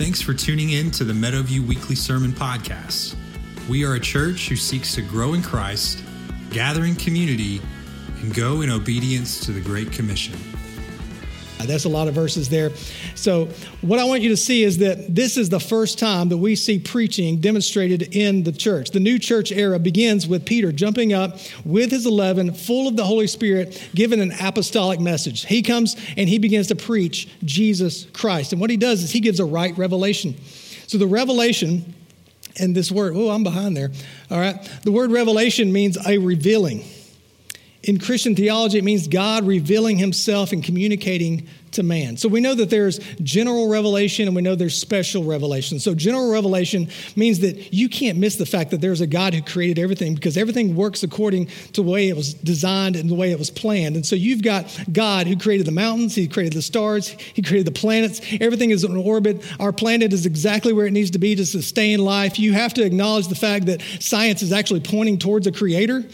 Thanks for tuning in to the Meadowview Weekly Sermon Podcast. We are a church who seeks to grow in Christ, gather in community, and go in obedience to the Great Commission. Uh, there's a lot of verses there. So, what I want you to see is that this is the first time that we see preaching demonstrated in the church. The new church era begins with Peter jumping up with his 11, full of the Holy Spirit, giving an apostolic message. He comes and he begins to preach Jesus Christ. And what he does is he gives a right revelation. So, the revelation and this word, oh, I'm behind there. All right. The word revelation means a revealing. In Christian theology, it means God revealing himself and communicating to man. So we know that there's general revelation and we know there's special revelation. So general revelation means that you can't miss the fact that there's a God who created everything because everything works according to the way it was designed and the way it was planned. And so you've got God who created the mountains, he created the stars, he created the planets. Everything is in orbit. Our planet is exactly where it needs to be to sustain life. You have to acknowledge the fact that science is actually pointing towards a creator.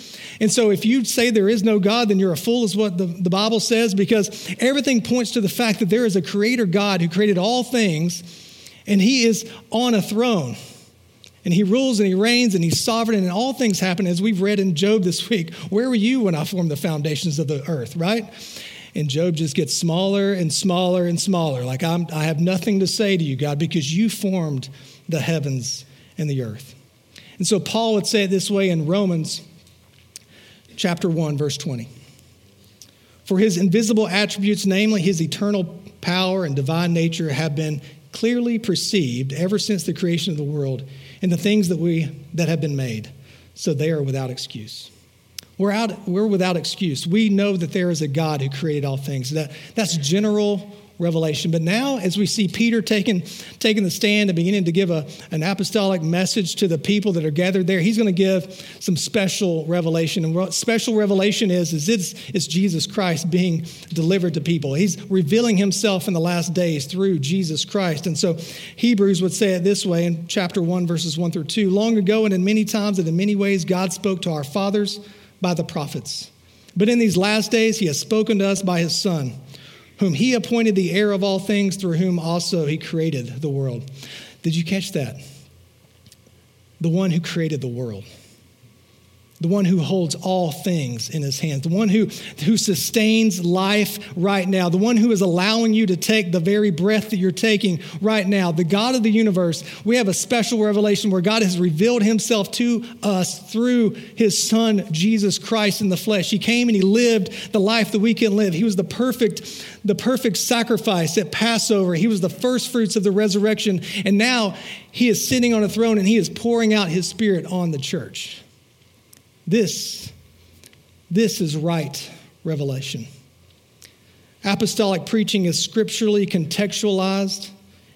And so if you say there is no God, then you're a fool, is what the, the Bible says, because everything points to the fact that there is a creator God who created all things, and he is on a throne. And he rules and he reigns and he's sovereign, and all things happen as we've read in Job this week. Where were you when I formed the foundations of the earth, right? And Job just gets smaller and smaller and smaller. Like, I'm, I have nothing to say to you, God, because you formed the heavens and the earth. And so Paul would say it this way in Romans chapter 1, verse 20. For his invisible attributes, namely his eternal power and divine nature, have been clearly perceived ever since the creation of the world and the things that we that have been made. So they are without excuse. We're, out, we're without excuse. We know that there is a God who created all things. That, that's general revelation. But now, as we see Peter taking, taking the stand and beginning to give a, an apostolic message to the people that are gathered there, he's going to give some special revelation. And what special revelation is, is it's, it's Jesus Christ being delivered to people. He's revealing himself in the last days through Jesus Christ. And so Hebrews would say it this way in chapter 1, verses 1 through 2 Long ago and in many times and in many ways, God spoke to our fathers by the prophets. But in these last days, he has spoken to us by his Son whom he appointed the heir of all things, through whom also he created the world. Did you catch that? The one who created the world the one who holds all things in his hands, the one who, who sustains life right now, the one who is allowing you to take the very breath that you're taking right now, the God of the universe. We have a special revelation where God has revealed himself to us through his son, Jesus Christ in the flesh. He came and he lived the life that we can live. He was the perfect, the perfect sacrifice at Passover. He was the first fruits of the resurrection. And now he is sitting on a throne and he is pouring out his spirit on the church. This, this is right revelation. Apostolic preaching is scripturally contextualized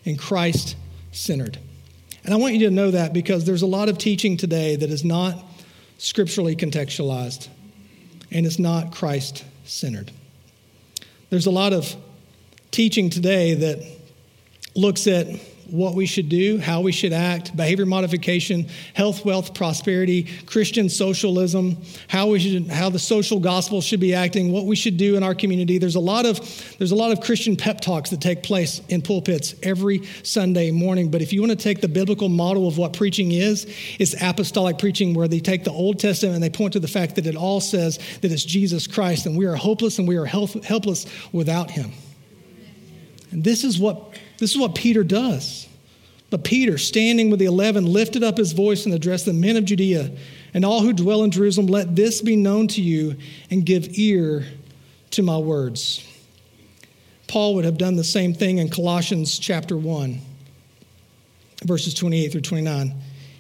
and Christ centered. And I want you to know that because there's a lot of teaching today that is not scripturally contextualized and it's not Christ centered. There's a lot of teaching today that looks at what we should do, how we should act, behavior modification, health, wealth, prosperity, Christian socialism, how we should, how the social gospel should be acting, what we should do in our community. There's a lot of there's a lot of Christian pep talks that take place in pulpits every Sunday morning. But if you want to take the biblical model of what preaching is, it's apostolic preaching, where they take the Old Testament and they point to the fact that it all says that it's Jesus Christ, and we are hopeless and we are helpless without Him. And this is what this is what Peter does. But Peter, standing with the eleven, lifted up his voice and addressed the men of Judea and all who dwell in Jerusalem. Let this be known to you and give ear to my words. Paul would have done the same thing in Colossians chapter 1, verses 28 through 29.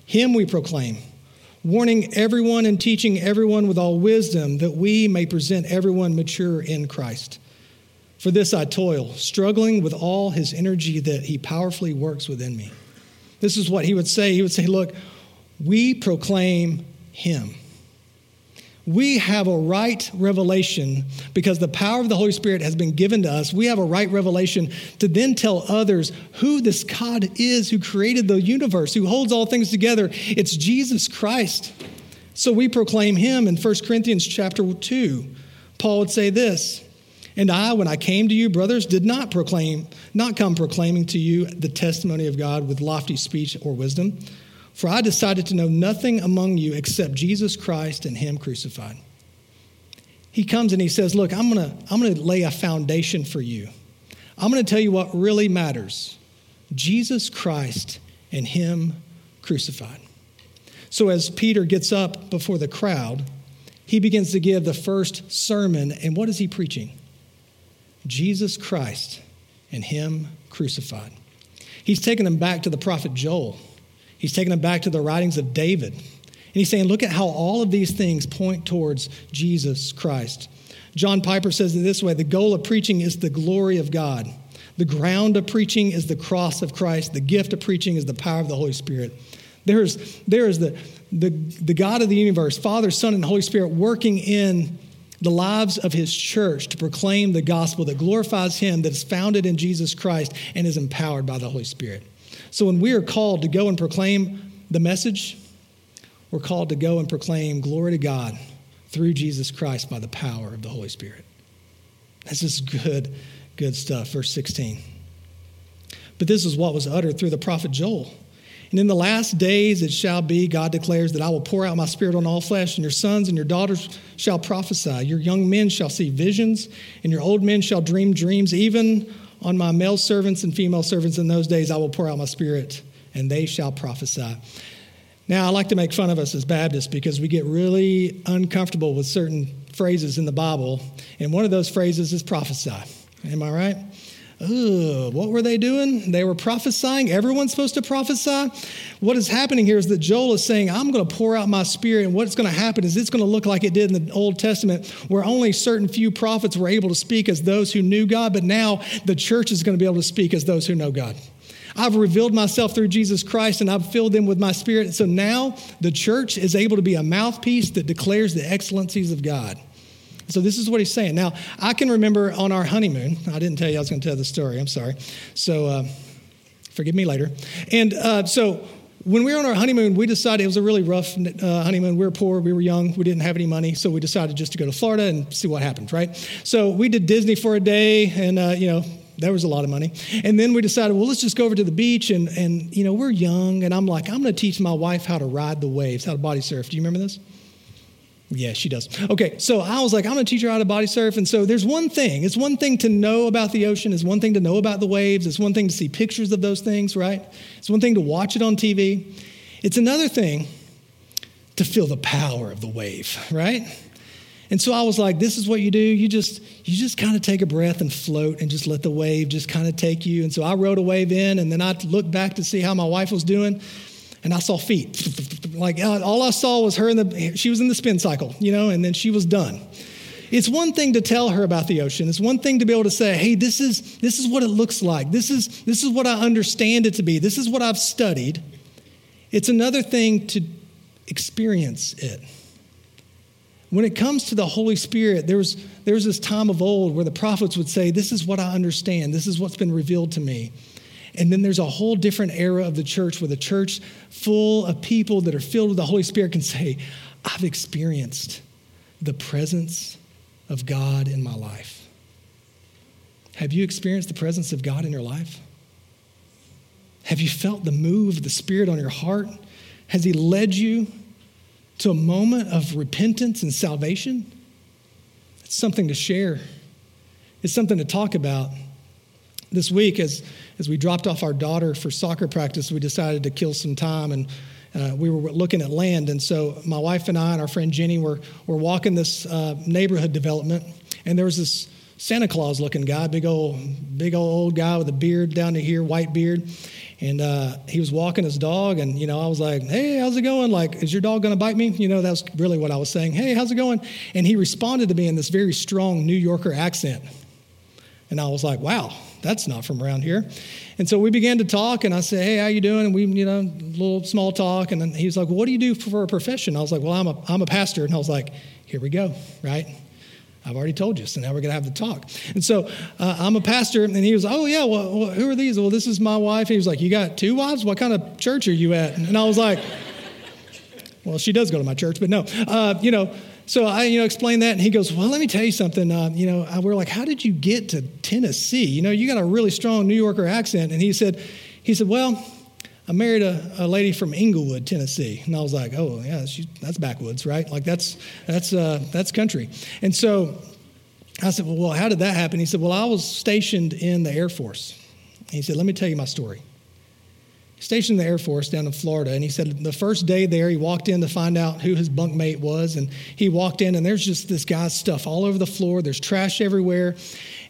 Him we proclaim, warning everyone and teaching everyone with all wisdom, that we may present everyone mature in Christ. For this I toil, struggling with all his energy that he powerfully works within me. This is what he would say. He would say, Look, we proclaim him. We have a right revelation because the power of the Holy Spirit has been given to us. We have a right revelation to then tell others who this God is who created the universe, who holds all things together. It's Jesus Christ. So we proclaim him in 1 Corinthians chapter 2. Paul would say this And I, when I came to you, brothers, did not proclaim, not come proclaiming to you the testimony of God with lofty speech or wisdom. For I decided to know nothing among you except Jesus Christ and Him crucified. He comes and he says, Look, I'm to I'm to lay a foundation for you. I'm to tell you what really matters Jesus Christ and Him crucified. So as Peter gets up before the crowd, he begins to give the first sermon. And what is he preaching? Jesus Christ and Him crucified. He's taking them back to the prophet Joel. He's taking them back to the writings of David. And he's saying, look at how all of these things point towards Jesus Christ. John Piper says it this way the goal of preaching is the glory of God. The ground of preaching is the cross of Christ. The gift of preaching is the power of the Holy Spirit. There's, there is the, the, the God of the universe, Father, Son, and Holy Spirit working in the lives of his church to proclaim the gospel that glorifies him, that is founded in Jesus Christ and is empowered by the Holy Spirit. So when we are called to go and proclaim the message, we're called to go and proclaim glory to God through Jesus Christ by the power of the Holy Spirit. This is good, good stuff. Verse 16. But this is what was uttered through the prophet Joel. And in the last days it shall be, God declares, that I will pour out my spirit on all flesh, and your sons and your daughters shall prophesy. Your young men shall see visions, and your old men shall dream dreams. Even on my male servants and female servants in those days I will pour out my spirit, and they shall prophesy. Now, I like to make fun of us as Baptists because we get really uncomfortable with certain phrases in the Bible, and one of those phrases is prophesy. Am I right? What were they doing? They were prophesying. Everyone's supposed to prophesy. What is happening here is that Joel is saying, I'm going to pour out my spirit. And what's going to happen is it's going to look like it did in the Old Testament, where only certain few prophets were able to speak as those who knew God. But now the church is going to be able to speak as those who know God. I've revealed myself through Jesus Christ and I've filled them with my spirit. So now the church is able to be a mouthpiece that declares the excellencies of God. So this is what he's saying. Now, I can remember on our honeymoon, I didn't tell you I was going to tell the story, I'm sorry. So uh, forgive me later. And uh, so when we were on our honeymoon, we decided it was a really rough uh, honeymoon. We were poor, we were young, we didn't have any money, so we decided just to go to Florida and see what happened, right? So we did Disney for a day, and uh, you know, there was a lot of money. And then we decided, well, let's just go over to the beach, and and you know, we're young, and I'm like, I'm going to teach my wife how to ride the waves, how to body surf. Do you remember this? Yeah, she does. Okay, so I was like, I'm to teach her how to body surf. And so there's one thing. It's one thing to know about the ocean. It's one thing to know about the waves. It's one thing to see pictures of those things, right? It's one thing to watch it on TV. It's another thing to feel the power of the wave, right? And so I was like, this is what you do. You just you just kind of take a breath and float and just let the wave just kind of take you. And so I rode a wave in and then I looked back to see how my wife was doing and I saw feet. Like uh, all I saw was her in the, she was in the spin cycle, you know, and then she was done. It's one thing to tell her about the ocean. It's one thing to be able to say, hey, this is, this is what it looks like. This is, this is what I understand it to be. This is what I've studied. It's another thing to experience it. When it comes to the Holy Spirit, there was, there was this time of old where the prophets would say, This is what I understand. This is what's been revealed to me. And then there's a whole different era of the church where the church, full of people that are filled with the Holy Spirit, can say, I've experienced the presence of God in my life. Have you experienced the presence of God in your life? Have you felt the move of the Spirit on your heart? Has He led you to a moment of repentance and salvation? It's something to share, it's something to talk about. This week, as as we dropped off our daughter for soccer practice, we decided to kill some time and uh, we were looking at land. And so my wife and I and our friend Jenny were, were walking this uh, neighborhood development, and there was this Santa Claus looking guy, big old, big old guy with a beard down to here, white beard. And uh, he was walking his dog, and you know, I was like, "Hey, how's it going? Like, is your dog to bite me?" You know, that's really what I was saying. "Hey, how's it going?" And he responded to me in this very strong New Yorker accent, and I was like, "Wow, that's not from around here. And so we began to talk, and I said, hey, how you doing? And we, you know, a little small talk. And then he was like, what do you do for a profession? I was like, well, I'm a, I'm a pastor. And I was like, here we go, right? I've already told you, so now we're going to have the talk. And so uh, I'm a pastor, and he was, oh, yeah, well, who are these? Well, this is my wife. He was like, you got two wives? What kind of church are you at? And I was like, Well, she does go to my church, but no. Uh, you know, so I, you know, explained that, and he goes, "Well, let me tell you something. Uh, you know, we're like, how did you get to Tennessee? You know, you got a really strong New Yorker accent." And he said, "He said, well, I married a, a lady from Englewood, Tennessee." And I was like, "Oh, yeah, she, that's backwoods, right? Like that's that's uh, that's country." And so I said, "Well, well, how did that happen?" He said, "Well, I was stationed in the Air Force." he said, "Let me tell you my story." Stationed in the Air Force down in Florida. And he said the first day there, he walked in to find out who his bunkmate was. And he walked in, and there's just this guy's stuff all over the floor. There's trash everywhere.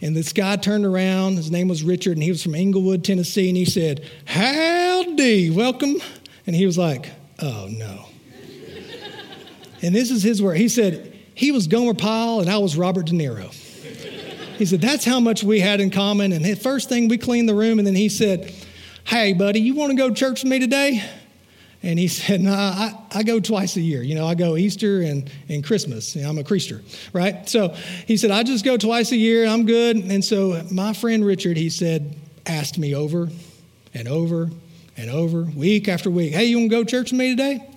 And this guy turned around. His name was Richard, and he was from Englewood, Tennessee. And he said, Howdy, welcome. And he was like, Oh, no. and this is his word. He said, He was Gomer Pyle, and I was Robert De Niro. He said, That's how much we had in common. And the first thing we cleaned the room, and then he said, Hey, buddy, you want to go to church with me today? And he said, "No, nah, I, I go twice a year. You know, I go Easter and, and Christmas. You know, I'm a Creaster, right? So he said, I just go twice a year. I'm good. And so my friend Richard, he said, asked me over and over and over, week after week, hey, you want to go to church with me today?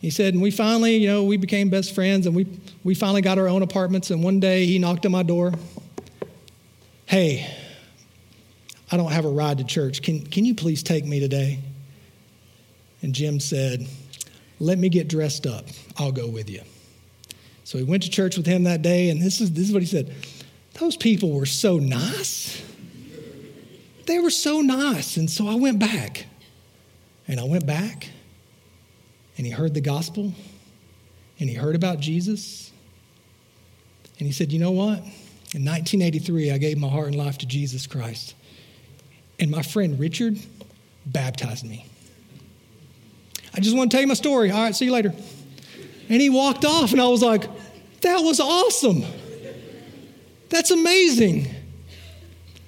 He said, and we finally, you know, we became best friends and we, we finally got our own apartments. And one day he knocked on my door. Hey, I don't have a ride to church. Can, can you please take me today? And Jim said, Let me get dressed up. I'll go with you. So he went to church with him that day, and this is, this is what he said Those people were so nice. They were so nice. And so I went back. And I went back, and he heard the gospel, and he heard about Jesus. And he said, You know what? In 1983, I gave my heart and life to Jesus Christ. And my friend Richard baptized me. I just want to tell you my story. All right, see you later. And he walked off, and I was like, that was awesome. That's amazing.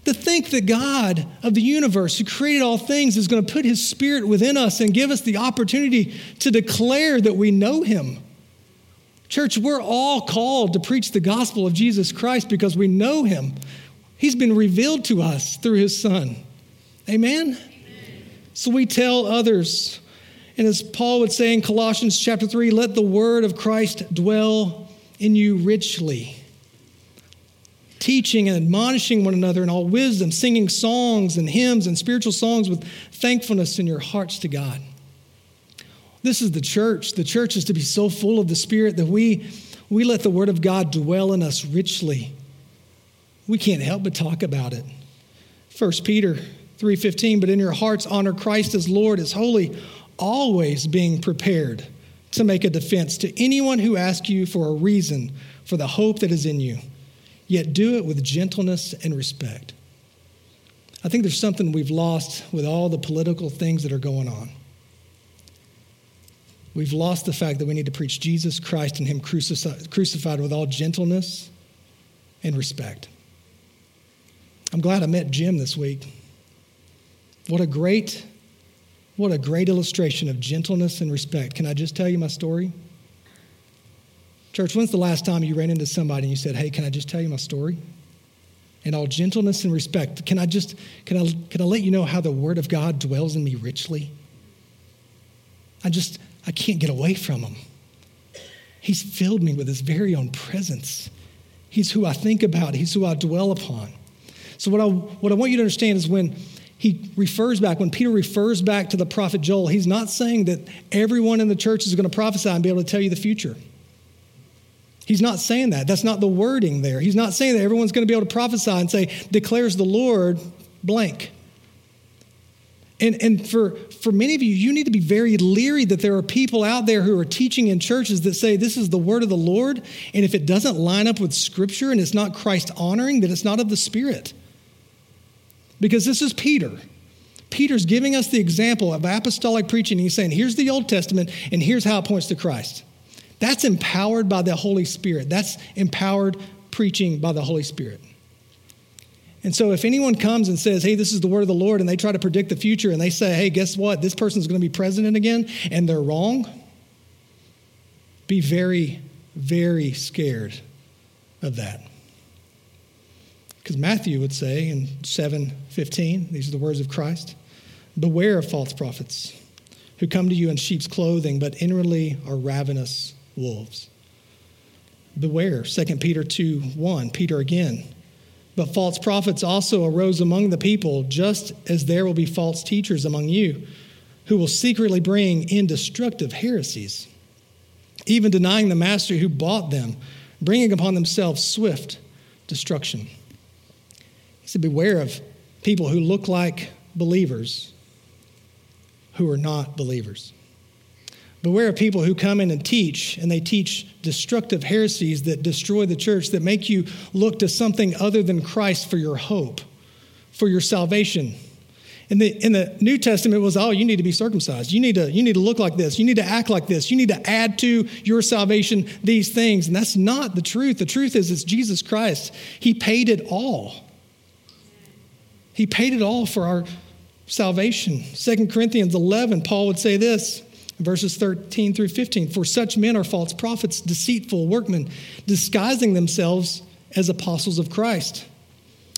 To think that God of the universe, who created all things, is going to put his spirit within us and give us the opportunity to declare that we know him. Church, we're all called to preach the gospel of Jesus Christ because we know him. He's been revealed to us through his son. Amen? Amen? So we tell others. And as Paul would say in Colossians chapter 3, let the word of Christ dwell in you richly. Teaching and admonishing one another in all wisdom, singing songs and hymns and spiritual songs with thankfulness in your hearts to God. This is the church. The church is to be so full of the Spirit that we, we let the Word of God dwell in us richly. We can't help but talk about it. First Peter 3:15, but in your hearts honor Christ as Lord, as holy, always being prepared to make a defense to anyone who asks you for a reason for the hope that is in you. Yet do it with gentleness and respect. I think there's something we've lost with all the political things that are going on. We've lost the fact that we need to preach Jesus Christ and Him crucified with all gentleness and respect. I'm glad I met Jim this week. What a great, what a great illustration of gentleness and respect. Can I just tell you my story? Church, when's the last time you ran into somebody and you said, Hey, can I just tell you my story? In all gentleness and respect, can I just can I can I let you know how the word of God dwells in me richly? I just I can't get away from him. He's filled me with his very own presence. He's who I think about, he's who I dwell upon. So what I what I want you to understand is when he refers back, when Peter refers back to the prophet Joel, he's not saying that everyone in the church is going to prophesy and be able to tell you the future. He's not saying that. That's not the wording there. He's not saying that everyone's going to be able to prophesy and say, declares the Lord blank. And, and for, for many of you, you need to be very leery that there are people out there who are teaching in churches that say this is the word of the Lord. And if it doesn't line up with Scripture and it's not Christ honoring, then it's not of the Spirit. Because this is Peter. Peter's giving us the example of apostolic preaching. He's saying, here's the Old Testament, and here's how it points to Christ. That's empowered by the Holy Spirit. That's empowered preaching by the Holy Spirit. And so, if anyone comes and says, Hey, this is the word of the Lord, and they try to predict the future, and they say, Hey, guess what? This person's going to be president again, and they're wrong, be very, very scared of that. Because Matthew would say in 7:15, these are the words of Christ, beware of false prophets who come to you in sheep's clothing, but inwardly are ravenous wolves. Beware, 2 Peter 2 1, Peter again. But false prophets also arose among the people, just as there will be false teachers among you, who will secretly bring in destructive heresies, even denying the master who bought them, bringing upon themselves swift destruction. He said, Beware of people who look like believers who are not believers. Beware of people who come in and teach, and they teach destructive heresies that destroy the church, that make you look to something other than Christ for your hope, for your salvation. In the, in the New Testament, it was, oh, you need to be circumcised. You need to, you need to look like this. You need to act like this. You need to add to your salvation these things. And that's not the truth. The truth is, it's Jesus Christ. He paid it all. He paid it all for our salvation. 2 Corinthians 11, Paul would say this verses 13 through 15 For such men are false prophets, deceitful workmen, disguising themselves as apostles of Christ.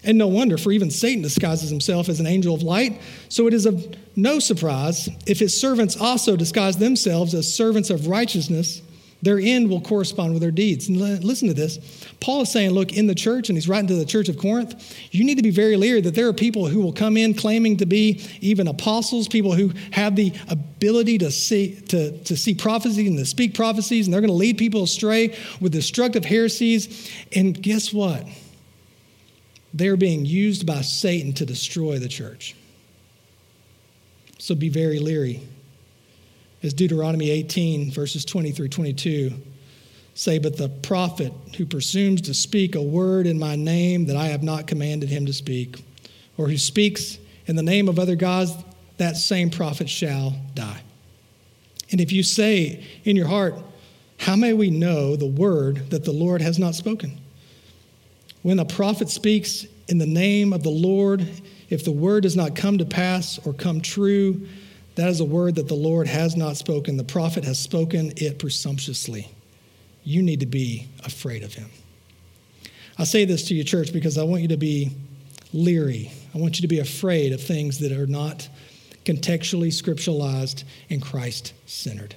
And no wonder, for even Satan disguises himself as an angel of light. So it is of no surprise if his servants also disguise themselves as servants of righteousness their end will correspond with their deeds. And listen to this. Paul is saying, look, in the church, and he's writing to the church of Corinth, you need to be very leery that there are people who will come in claiming to be even apostles, people who have the ability to see, to, to see prophecies and to speak prophecies, and they're going to lead people astray with destructive heresies. And guess what? They're being used by Satan to destroy the church. So be very leery as Deuteronomy 18, verses 20 through 22 say, But the prophet who presumes to speak a word in my name that I have not commanded him to speak, or who speaks in the name of other gods, that same prophet shall die. And if you say in your heart, How may we know the word that the Lord has not spoken? When a prophet speaks in the name of the Lord, if the word does not come to pass or come true, that is a word that the Lord has not spoken. The prophet has spoken it presumptuously. You need to be afraid of him. I say this to you, church, because I want you to be leery. I want you to be afraid of things that are not contextually scripturalized and Christ centered.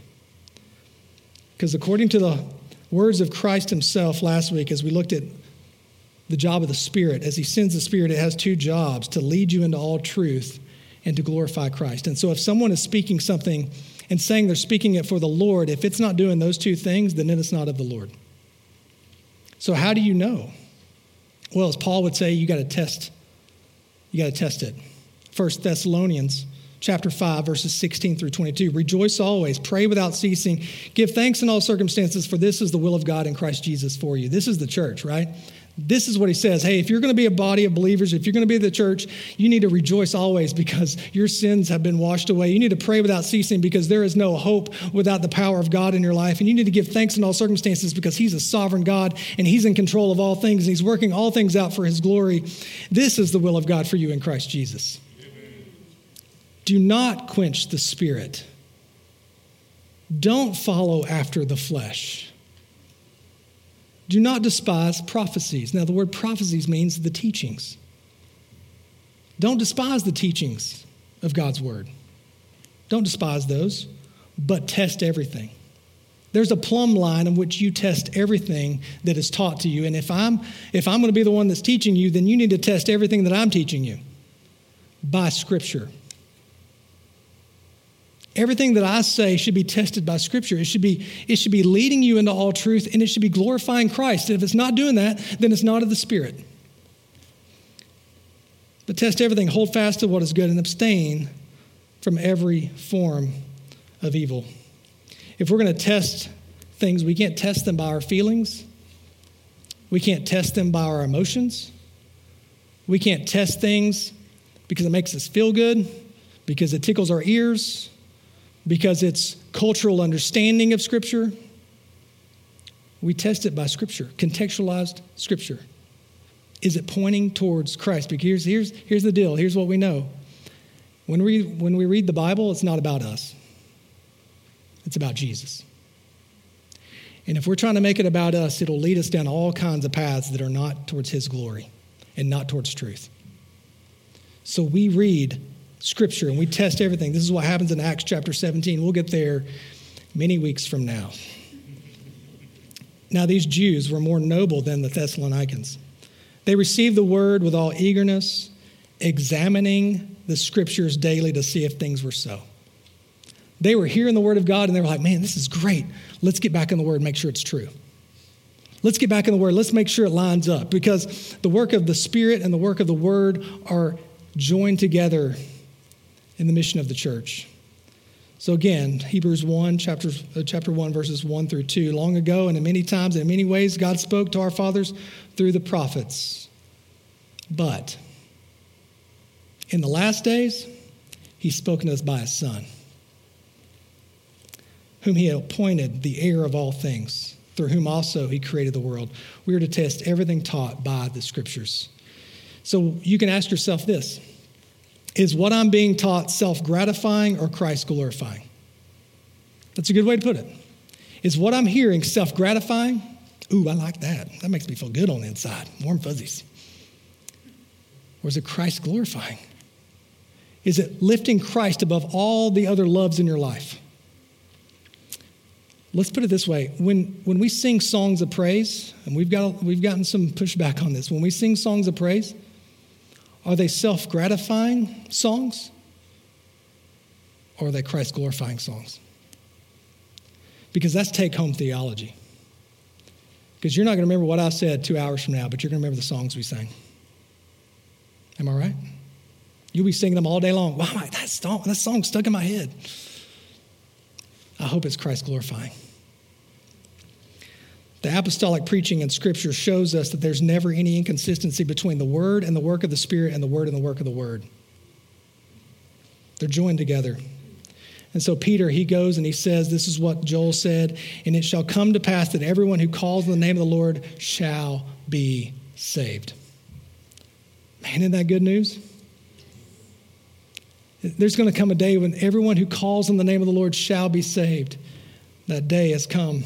Because according to the words of Christ himself last week, as we looked at the job of the Spirit, as he sends the Spirit, it has two jobs to lead you into all truth and to glorify Christ. And so if someone is speaking something and saying they're speaking it for the Lord, if it's not doing those two things, then it's not of the Lord. So how do you know? Well, as Paul would say, you got to test. You got to test it. First Thessalonians chapter 5 verses 16 through 22 rejoice always pray without ceasing give thanks in all circumstances for this is the will of god in christ jesus for you this is the church right this is what he says Hey, if you're going to be a body of believers, if you're going to be the church, you need to rejoice always because your sins have been washed away. You need to pray without ceasing because there is no hope without the power of God in your life. And you need to give thanks in all circumstances because he's a sovereign God and he's in control of all things and he's working all things out for his glory. This is the will of God for you in Christ Jesus. Do not quench the spirit. Don't follow after the flesh. Do not despise prophecies. Now, the word prophecies means the teachings. Don't despise the teachings of God's word. Don't despise those, but test everything. There's a plumb line in which you test everything that is taught to you. And if I'm if I'm going to be the one that's teaching you, then you need to test everything that I'm teaching you by scripture. Everything that I say should be tested by Scripture. It should be, it should be leading you into all truth and it should be glorifying Christ. If it's not doing that, then it's not of the Spirit. But test everything, hold fast to what is good, and abstain from every form of evil. If we're going to test things, we can't test them by our feelings, we can't test them by our emotions, we can't test things because it makes us feel good, because it tickles our ears because it's cultural understanding of Scripture. We test it by Scripture, contextualized Scripture. Is it pointing towards Christ? Because here's, here's, here's the deal. Here's what we know. When we, when we read the Bible, it's not about us, it's about Jesus. And if we're trying to make it about us, it'll lead us down all kinds of paths that are not towards His glory and not towards truth. So we read Scripture and we test everything. This is what happens in Acts chapter 17. We'll get there many weeks from now. Now, these Jews were more noble than the Thessalonians. They received the word with all eagerness, examining the scriptures daily to see if things were so. They were hearing the word of God and they were like, man, this is great. Let's get back in the word and make sure it's true. Let's get back in the word. Let's make sure it lines up because the work of the Spirit and the work of the word are joined together in the mission of the church. So again, Hebrews 1, chapter, uh, chapter 1, verses 1 through 2. Long ago and in many times and in many ways, God spoke to our fathers through the prophets. But in the last days, he's spoken to us by his Son, whom he appointed the heir of all things, through whom also he created the world. We are to test everything taught by the scriptures. So you can ask yourself this is what I'm being taught self gratifying or Christ glorifying? That's a good way to put it. Is what I'm hearing self gratifying? Ooh, I like that. That makes me feel good on the inside, warm fuzzies. Or is it Christ glorifying? Is it lifting Christ above all the other loves in your life? Let's put it this way when, when we sing songs of praise, and we've, got, we've gotten some pushback on this, when we sing songs of praise, are they self gratifying songs? Or are they Christ glorifying songs? Because that's take home theology. Because you're not going to remember what I said two hours from now, but you're going to remember the songs we sang. Am I right? You'll be singing them all day long. Wow, that song, that song stuck in my head. I hope it's Christ glorifying. The apostolic preaching in Scripture shows us that there's never any inconsistency between the Word and the work of the Spirit and the Word and the work of the Word. They're joined together. And so Peter, he goes and he says, This is what Joel said, and it shall come to pass that everyone who calls on the name of the Lord shall be saved. Man, isn't that good news? There's going to come a day when everyone who calls on the name of the Lord shall be saved. That day has come.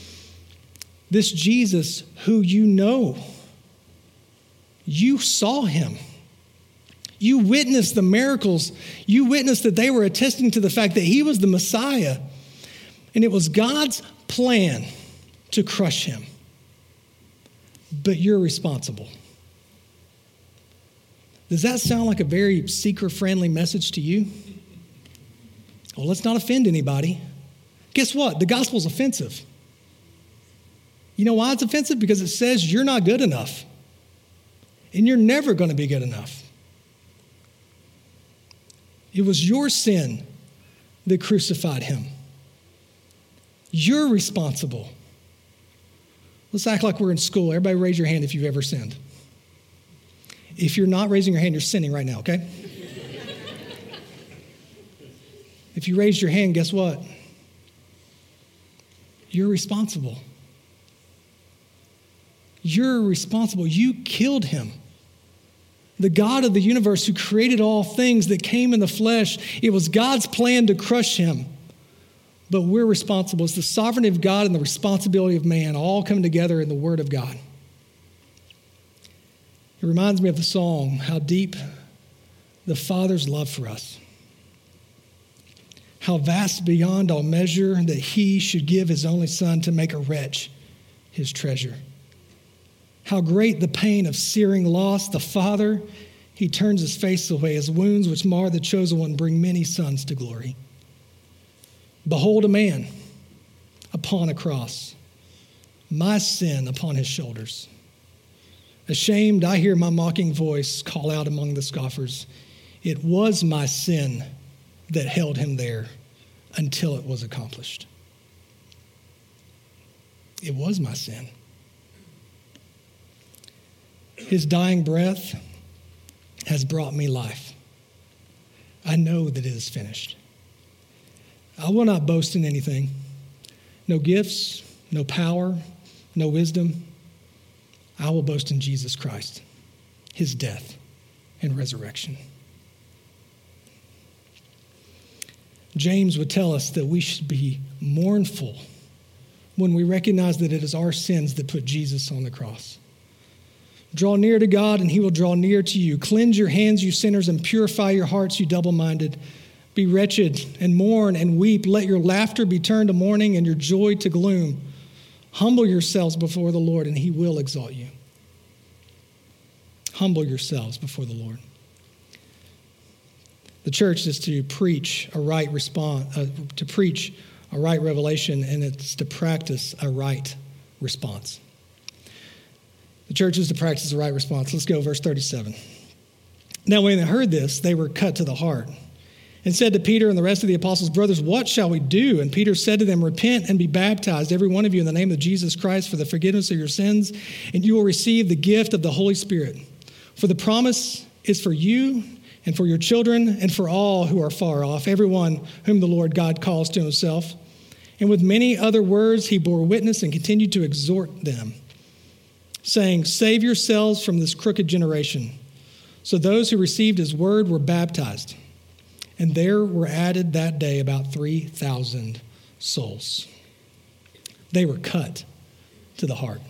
this Jesus who you know. You saw him. You witnessed the miracles. You witnessed that they were attesting to the fact that he was the Messiah. And it was God's plan to crush him. But you're responsible. Does that sound like a very seeker friendly message to you? Well, let's not offend anybody. Guess what? The gospel's offensive. You know why it's offensive? Because it says you're not good enough. And you're never going to be good enough. It was your sin that crucified him. You're responsible. Let's act like we're in school. Everybody raise your hand if you've ever sinned. If you're not raising your hand, you're sinning right now, okay? if you raise your hand, guess what? You're responsible. You're responsible. You killed him. The God of the universe who created all things that came in the flesh, it was God's plan to crush him. But we're responsible. It's the sovereignty of God and the responsibility of man all come together in the Word of God. It reminds me of the song, How Deep the Father's Love for Us. How vast beyond all measure that He should give His only Son to make a wretch His treasure. How great the pain of searing loss. The Father, he turns his face away. His wounds, which mar the chosen one, bring many sons to glory. Behold a man upon a cross, my sin upon his shoulders. Ashamed, I hear my mocking voice call out among the scoffers It was my sin that held him there until it was accomplished. It was my sin. His dying breath has brought me life. I know that it is finished. I will not boast in anything. No gifts, no power, no wisdom. I will boast in Jesus Christ, his death and resurrection. James would tell us that we should be mournful when we recognize that it is our sins that put Jesus on the cross. Draw near to God, and he will draw near to you. Cleanse your hands, you sinners, and purify your hearts, you double minded. Be wretched and mourn and weep. Let your laughter be turned to mourning and your joy to gloom. Humble yourselves before the Lord, and he will exalt you. Humble yourselves before the Lord. The church is to preach a right response, uh, to preach a right revelation, and it's to practice a right response. The church is to practice the right response. Let's go, verse 37. Now, when they heard this, they were cut to the heart and said to Peter and the rest of the apostles, Brothers, what shall we do? And Peter said to them, Repent and be baptized, every one of you, in the name of Jesus Christ for the forgiveness of your sins, and you will receive the gift of the Holy Spirit. For the promise is for you and for your children and for all who are far off, everyone whom the Lord God calls to himself. And with many other words, he bore witness and continued to exhort them, saying, Save yourselves from this crooked generation. So those who received his word were baptized, and there were added that day about 3,000 souls. They were cut to the heart,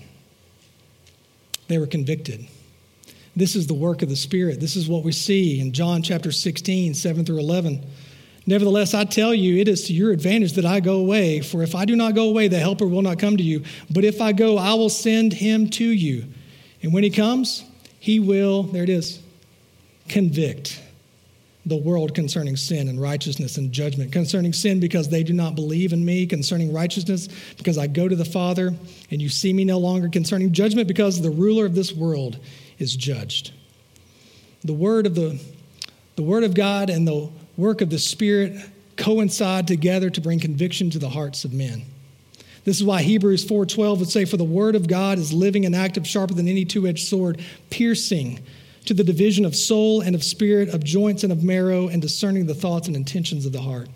they were convicted. This is the work of the Spirit. This is what we see in John chapter 16, 7 through 11. Nevertheless, I tell you, it is to your advantage that I go away. For if I do not go away, the Helper will not come to you. But if I go, I will send him to you. And when he comes, he will, there it is, convict the world concerning sin and righteousness and judgment. Concerning sin, because they do not believe in me. Concerning righteousness, because I go to the Father and you see me no longer. Concerning judgment, because the ruler of this world is judged. The word of the, the word of God and the work of the Spirit coincide together to bring conviction to the hearts of men. This is why Hebrews 4:12 would say for the word of God is living and active sharper than any two-edged sword piercing to the division of soul and of spirit of joints and of marrow and discerning the thoughts and intentions of the heart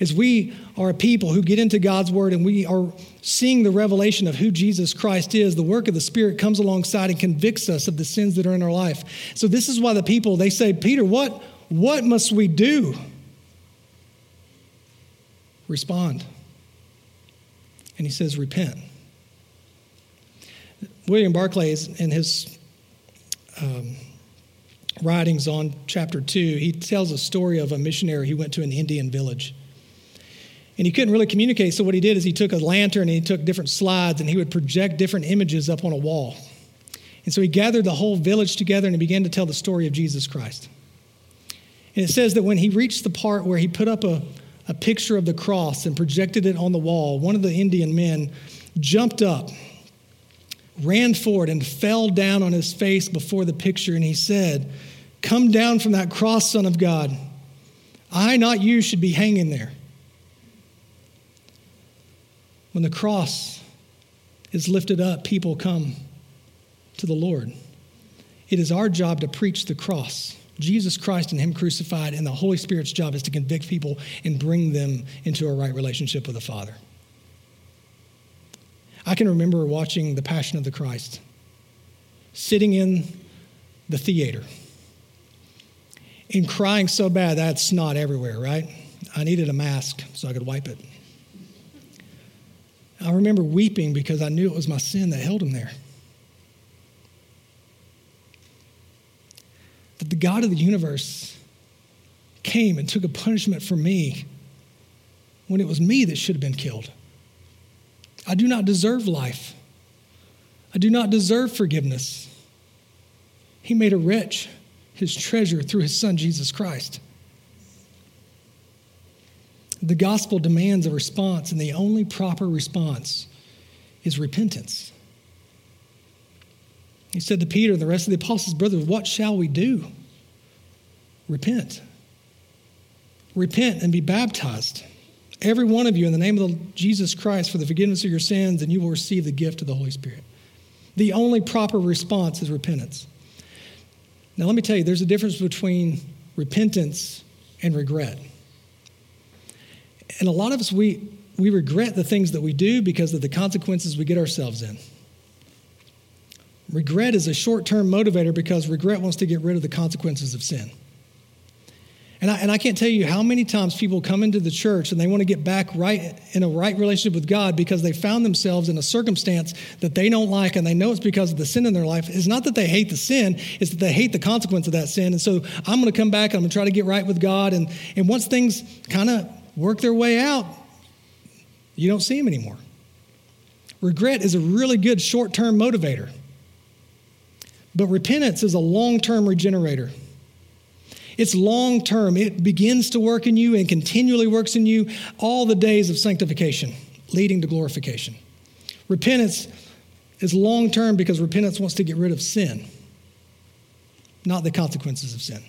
As we are a people who get into God's word and we are seeing the revelation of who Jesus Christ is. The work of the Spirit comes alongside and convicts us of the sins that are in our life. So this is why the people they say, Peter, what, what must we do? Respond. And he says, repent. William Barclay, in his um, writings on chapter 2, he tells a story of a missionary who went to an Indian village. And he couldn't really communicate, so what he did is he took a lantern and he took different slides and he would project different images up on a wall. And so he gathered the whole village together and he began to tell the story of Jesus Christ. And it says that when he reached the part where he put up a, a picture of the cross and projected it on the wall, one of the Indian men jumped up, ran forward, and fell down on his face before the picture. And he said, Come down from that cross, Son of God. I, not you, should be hanging there. When the cross is lifted up, people come to the Lord. It is our job to preach the cross. Jesus Christ and Him crucified, and the Holy Spirit's job is to convict people and bring them into a right relationship with the Father. I can remember watching The Passion of the Christ, sitting in the theater and crying so bad that snot everywhere, right? I needed a mask so I could wipe it. I remember weeping because I knew it was my sin that held him there. That the God of the universe came and took a punishment for me when it was me that should have been killed. I do not deserve life. I do not deserve forgiveness. He made a rich his treasure through his son, Jesus Christ. The gospel demands a response, and the only proper response is repentance. He said to Peter and the rest of the apostles, Brothers, what shall we do? Repent. Repent and be baptized, every one of you, in the name of Jesus Christ for the forgiveness of your sins, and you will receive the gift of the Holy Spirit. The only proper response is repentance. Now, let me tell you, there's a difference between repentance and regret. And a lot of us, we, we regret the things that we do because of the consequences we get ourselves in. Regret is a short term motivator because regret wants to get rid of the consequences of sin. And I, and I can't tell you how many times people come into the church and they want to get back right in a right relationship with God because they found themselves in a circumstance that they don't like and they know it's because of the sin in their life. It's not that they hate the sin, it's that they hate the consequence of that sin. And so I'm going to come back and I'm going to try to get right with God. And, and once things kind of work their way out, you don't see them anymore. Regret is a really good short term motivator, but repentance is a long term regenerator. It's long term. It begins to work in you and continually works in you all the days of sanctification, leading to glorification. Repentance is long term because repentance wants to get rid of sin, not the consequences of sin.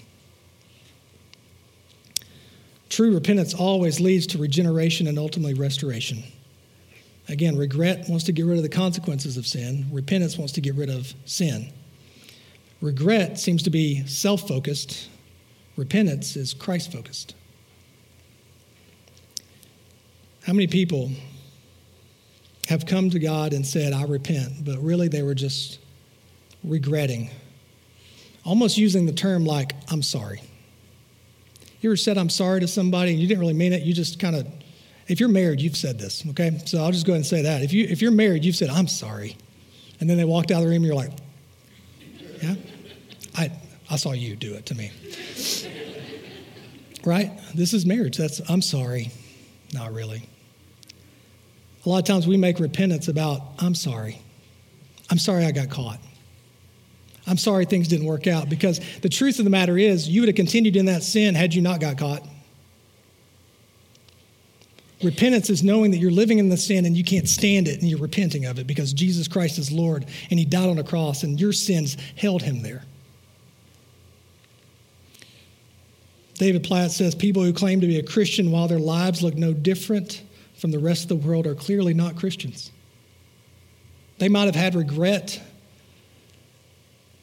True repentance always leads to regeneration and ultimately restoration. Again, regret wants to get rid of the consequences of sin, repentance wants to get rid of sin. Regret seems to be self focused, Repentance is Christ focused. How many people have come to God and said, I repent, but really they were just regretting, almost using the term like, I'm sorry. You ever said, I'm sorry to somebody and you didn't really mean it? You just kind of, if you're married, you've said this, okay? So I'll just go ahead and say that. If, you, if you're married, you've said, I'm sorry. And then they walked out of the room and you're like, yeah? I, I saw you do it to me. right? This is marriage. That's, I'm sorry. Not really. A lot of times we make repentance about, I'm sorry. I'm sorry I got caught. I'm sorry things didn't work out because the truth of the matter is you would have continued in that sin had you not got caught. Repentance is knowing that you're living in the sin and you can't stand it and you're repenting of it because Jesus Christ is Lord and He died on a cross and your sins held Him there. David Platt says people who claim to be a Christian while their lives look no different from the rest of the world are clearly not Christians. They might have had regret,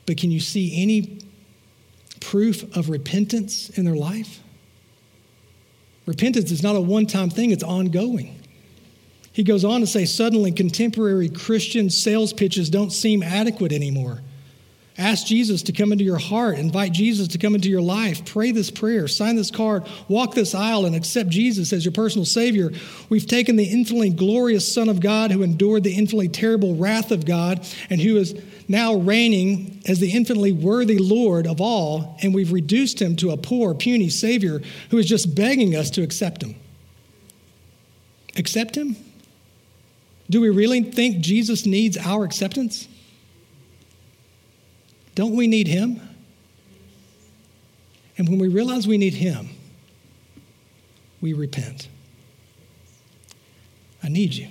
but can you see any proof of repentance in their life? Repentance is not a one time thing, it's ongoing. He goes on to say, suddenly contemporary Christian sales pitches don't seem adequate anymore. Ask Jesus to come into your heart. Invite Jesus to come into your life. Pray this prayer. Sign this card. Walk this aisle and accept Jesus as your personal Savior. We've taken the infinitely glorious Son of God who endured the infinitely terrible wrath of God and who is now reigning as the infinitely worthy Lord of all, and we've reduced him to a poor, puny Savior who is just begging us to accept him. Accept him? Do we really think Jesus needs our acceptance? Don't we need Him? And when we realize we need Him, we repent. I need you.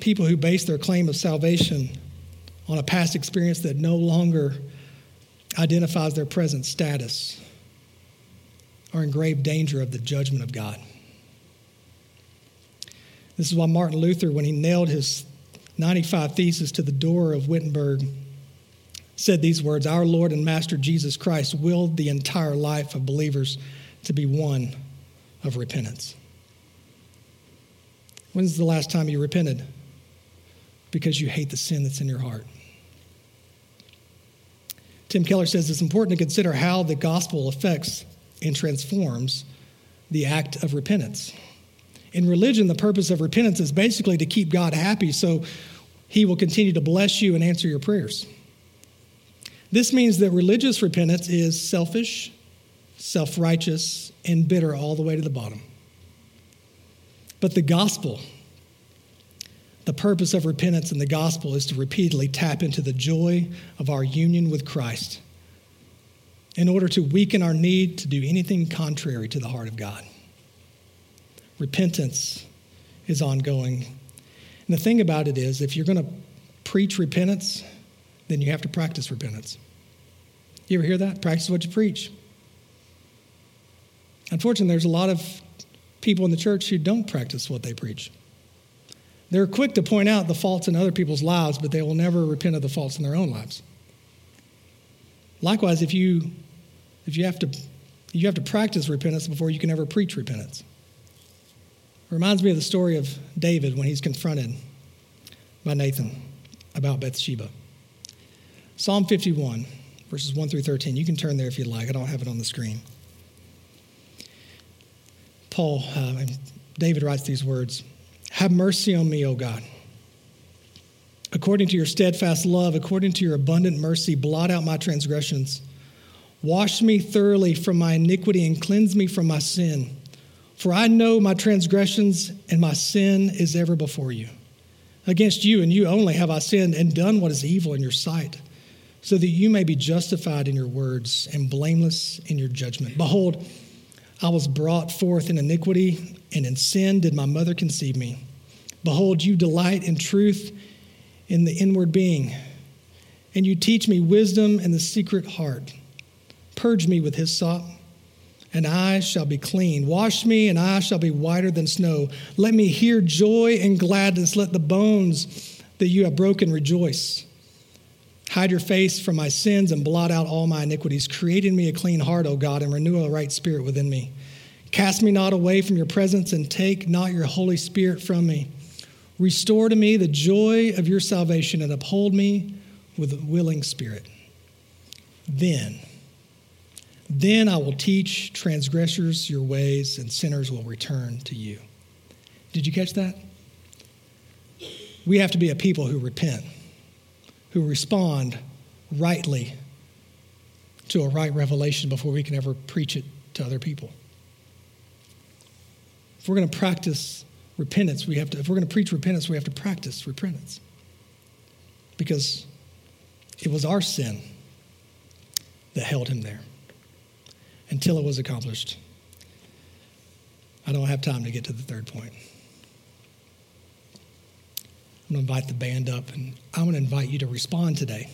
People who base their claim of salvation on a past experience that no longer identifies their present status are in grave danger of the judgment of God. This is why Martin Luther, when he nailed his 95 Theses to the door of Wittenberg, said these words Our Lord and Master Jesus Christ willed the entire life of believers to be one of repentance. When's the last time you repented? Because you hate the sin that's in your heart. Tim Keller says it's important to consider how the gospel affects and transforms the act of repentance. In religion, the purpose of repentance is basically to keep God happy so he will continue to bless you and answer your prayers. This means that religious repentance is selfish, self righteous, and bitter all the way to the bottom. But the gospel, the purpose of repentance in the gospel is to repeatedly tap into the joy of our union with Christ in order to weaken our need to do anything contrary to the heart of God. Repentance is ongoing. And the thing about it is, if you're going to preach repentance, then you have to practice repentance. You ever hear that? Practice what you preach. Unfortunately, there's a lot of people in the church who don't practice what they preach. They're quick to point out the faults in other people's lives, but they will never repent of the faults in their own lives. Likewise, if you if you have to You have to practice repentance before you can ever preach repentance. It reminds me of the story of David when he's confronted by Nathan about Bathsheba. Psalm 51, verses 1 through 13. You can turn there if you'd like. I don't have it on the screen. Paul, uh, David writes these words Have mercy on me, O God. According to your steadfast love, according to your abundant mercy, blot out my transgressions. Wash me thoroughly from my iniquity and cleanse me from my sin. For I know my transgressions and my sin is ever before you. Against you and you only have I sinned and done what is evil in your sight, so that you may be justified in your words and blameless in your judgment. Behold, I was brought forth in iniquity, and in sin did my mother conceive me. Behold, you delight in truth in the inward being, and you teach me wisdom in the secret heart. Purge me with hyssop and I shall be clean. Wash me, and I shall be whiter than snow. Let me hear joy and gladness. Let the bones that you have broken rejoice. Hide your face from my sins and blot out all my iniquities. Create in me a clean heart, O God, and renew a right spirit within me. Cast me not away from your presence, and take not your Holy Spirit from me. Restore to me the joy of your salvation, and uphold me with a willing spirit. Then, then I will teach transgressors your ways, and sinners will return to you. Did you catch that? We have to be a people who repent, who respond rightly to a right revelation before we can ever preach it to other people. If we're going to practice repentance, we have to, if we're going to preach repentance, we have to practice repentance. Because it was our sin that held him there until it was accomplished. I don't have time to get to the third point. I'm going to invite the band up, and I'm going to invite you to respond today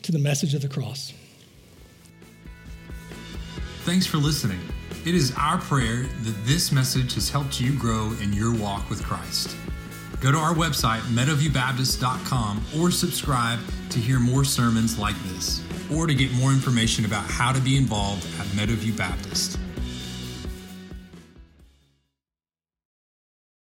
to the message of the cross. Thanks for listening. It is our prayer that this message has helped you grow in your walk with Christ. Go to our website, meadowviewbaptist.com, or subscribe to hear more sermons like this or to get more information about how to be involved at Meadowview Baptist.